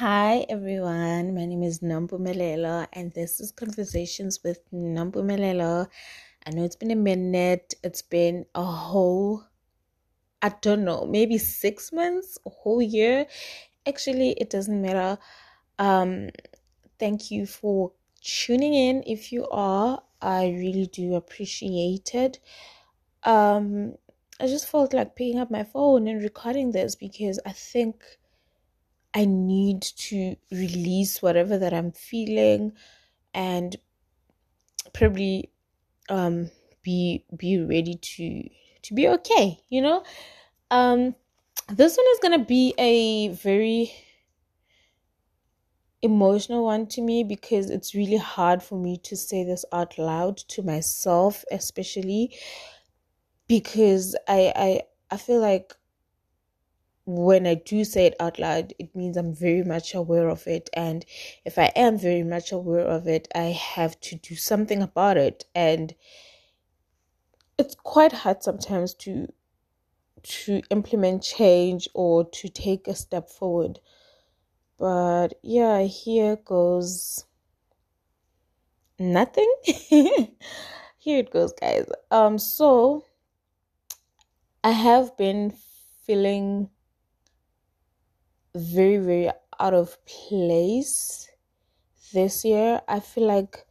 Hi everyone, my name is Nambu Nompumelelo and this is Conversations with Nambu Nompumelelo. I know it's been a minute, it's been a whole, I don't know, maybe six months, a whole year. Actually, it doesn't matter. Um, thank you for tuning in if you are. I really do appreciate it. Um, I just felt like picking up my phone and recording this because I think I need to release whatever that I'm feeling and probably um be be ready to to be okay, you know? Um this one is going to be a very emotional one to me because it's really hard for me to say this out loud to myself especially because I I I feel like when I do say it out loud, it means I'm very much aware of it. And if I am very much aware of it, I have to do something about it. And it's quite hard sometimes to to implement change or to take a step forward. But yeah, here goes nothing. here it goes, guys. Um so I have been feeling very, very out of place this year. I feel like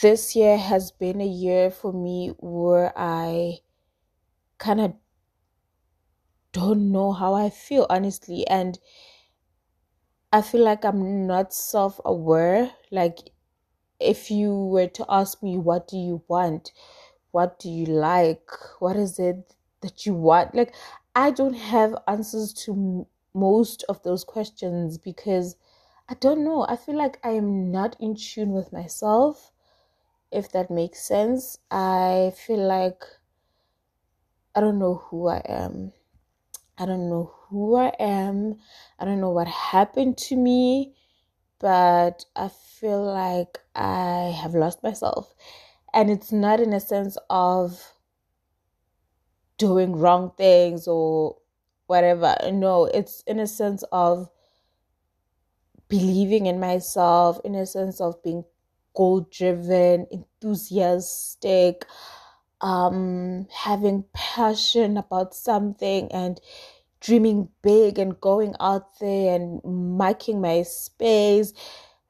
this year has been a year for me where I kind of don't know how I feel, honestly. And I feel like I'm not self aware. Like, if you were to ask me, what do you want? What do you like? What is it that you want? Like, I don't have answers to most of those questions because I don't know. I feel like I am not in tune with myself, if that makes sense. I feel like I don't know who I am. I don't know who I am. I don't know what happened to me, but I feel like I have lost myself. And it's not in a sense of doing wrong things or whatever. No, it's in a sense of believing in myself, in a sense of being goal driven, enthusiastic, um, having passion about something and dreaming big and going out there and marking my space.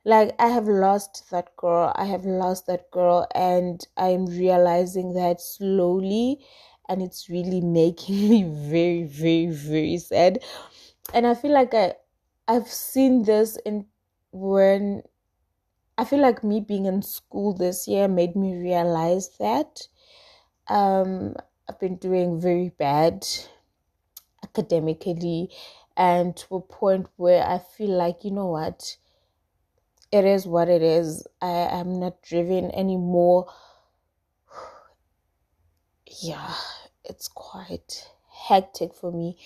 Like I have lost that girl. I have lost that girl and I'm realizing that slowly and it's really making me very very very sad. And i feel like i i've seen this in when i feel like me being in school this year made me realize that um i've been doing very bad academically and to a point where i feel like you know what? It is what it is. I am not driven anymore. Yeah it's quite hectic for me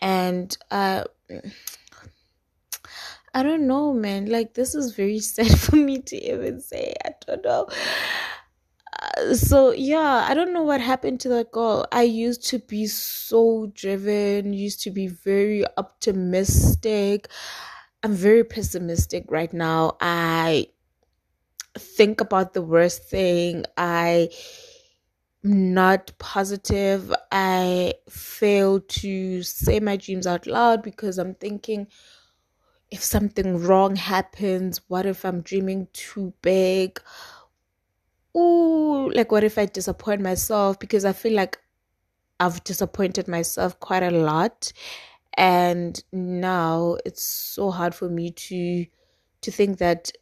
and uh I don't know, man. Like, this is very sad for me to even say. I don't know. Uh, so, yeah, I don't know what happened to that girl. I used to be so driven, used to be very optimistic. I'm very pessimistic right now. I think about the worst thing. I not positive. I fail to say my dreams out loud because I'm thinking if something wrong happens, what if I'm dreaming too big? Ooh, like what if I disappoint myself? Because I feel like I've disappointed myself quite a lot. And now it's so hard for me to to think that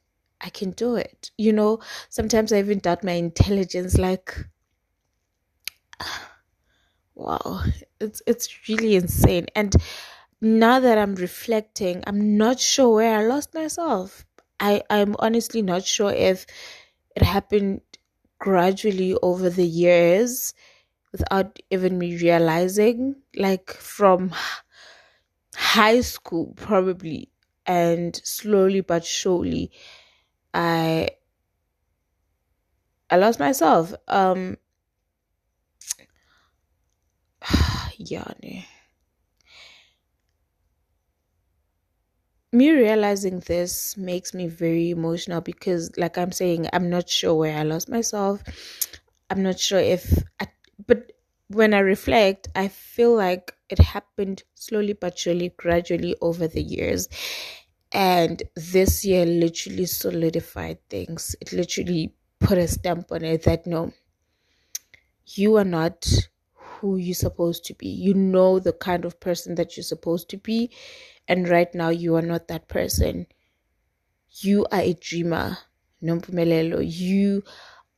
I can do it. You know, sometimes I even doubt my intelligence like wow it's it's really insane. And now that i'm reflecting i'm not sure where i lost myself. I i'm honestly not sure if it happened gradually over the years without even me realizing like from high school probably and slowly but surely i i lost myself. Um yani. Me realizing this makes me very emotional because like i'm saying i'm not sure where i lost myself. I'm not sure if I, but when i reflect i feel like it happened slowly but surely gradually over the years. And this year literally solidified things. It literally put a stamp on it that no you are not who you're supposed to be you know the kind of person that you're supposed to be and right now, you are not that person. You are a dreamer, Nompumelelo. You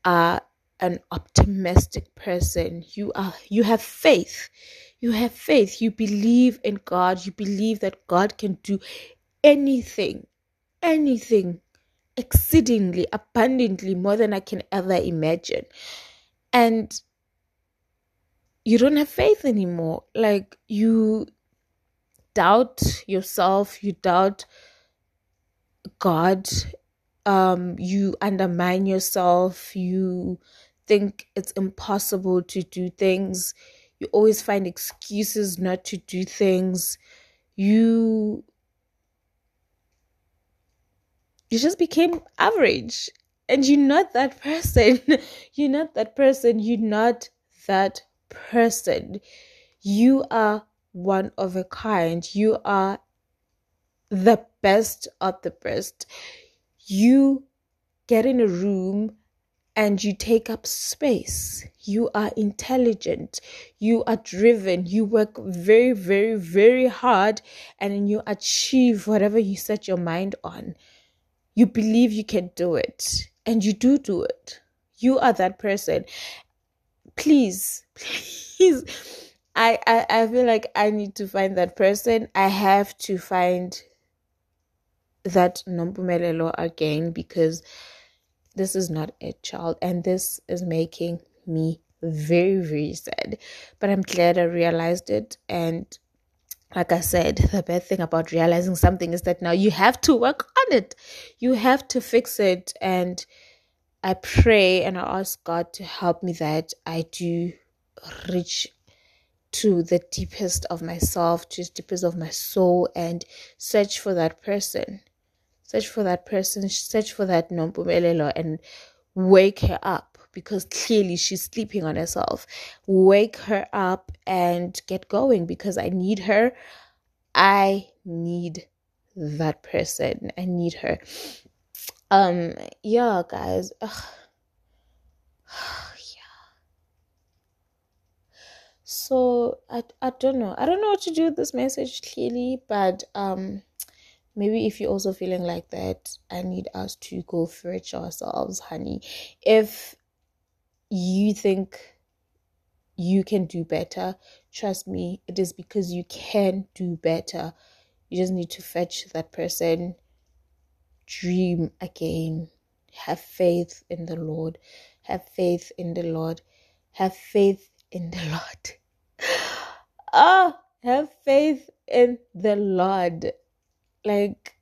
are an optimistic person. You are you have faith. You have faith. You believe in God. You believe that God can do anything, anything exceedingly abundantly more than I can ever imagine. And you don't have faith anymore. Like you doubt yourself, you doubt God, um, you undermine yourself, you think it's impossible to do things, you always find excuses not to do things, you you just became average. And you're not that person. You're not that person. You're not that person you are one of a kind. You are the best of the best. You get in a room and you take up space. You are intelligent. You are driven. You work very, very, very hard and you achieve whatever you set your mind on. You believe you can do it and you do do it. You are that person. Please, please. I, I I feel like I need to find that person. I have to find that Nompumelelo again because this is not a child and this is making me very very sad. But i'm glad i realized it. And like i said the bad thing about realizing something is that now you have to work on it. You have to fix it. And i pray and i ask god to help me that i do reach to the deepest of myself, to the deepest of my soul, and search for that person. Search for that person, search for that Nompumelelo, and wake her up because clearly she's sleeping on herself. Wake her up and get going because I need her. I need that person. I need her. Um, yeah, guys. Ugh. so I, I don't know. I don't know what to do with this message clearly but um maybe if you're also feeling like that i need us to go it ourselves honey. If you think you can do better trust me it is because you can do better. You just need to fetch that person dream again have faith in the lord have faith in the lord have faith in the lord oh, have faith in the Lord. Like,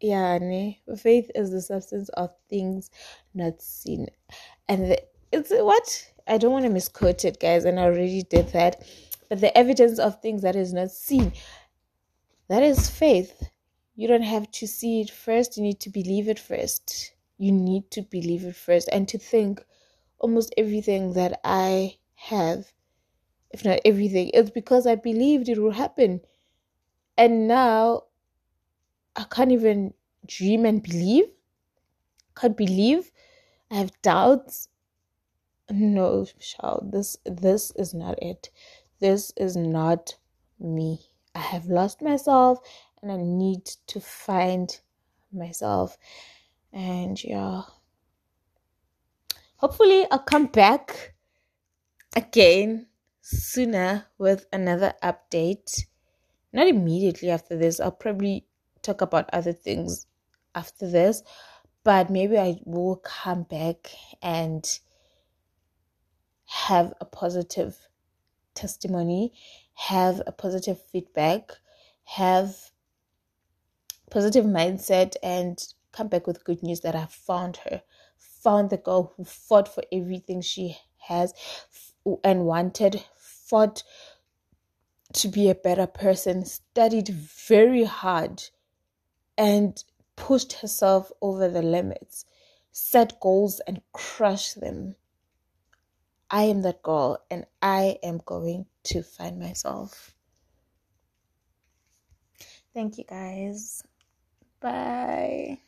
yeah, ne? faith is the substance of things not seen. And the, it's what? I don't want to misquote it, guys, and I already did that. But the evidence of things that is not seen, that is faith. You don't have to see it first, you need to believe it first. You need to believe it first and to think almost everything that I have if not everything. It's because I believed it would happen. And now I can't even dream and believe. Can't believe. I have doubts. No, child, this this is not it. This is not me. I have lost myself and I need to find myself. And yeah. Hopefully I'll come back again sooner with another update. Not immediately after this, I'll probably talk about other things after this, but maybe I will come back and have a positive testimony, have a positive feedback, have positive mindset, and come back with good news that I found her, found the girl who fought for everything she has and wanted fought to be a better person, studied very hard, and pushed herself over the limits, set goals and crushed them. I am that girl and I am going to find myself. Thank you guys. Bye.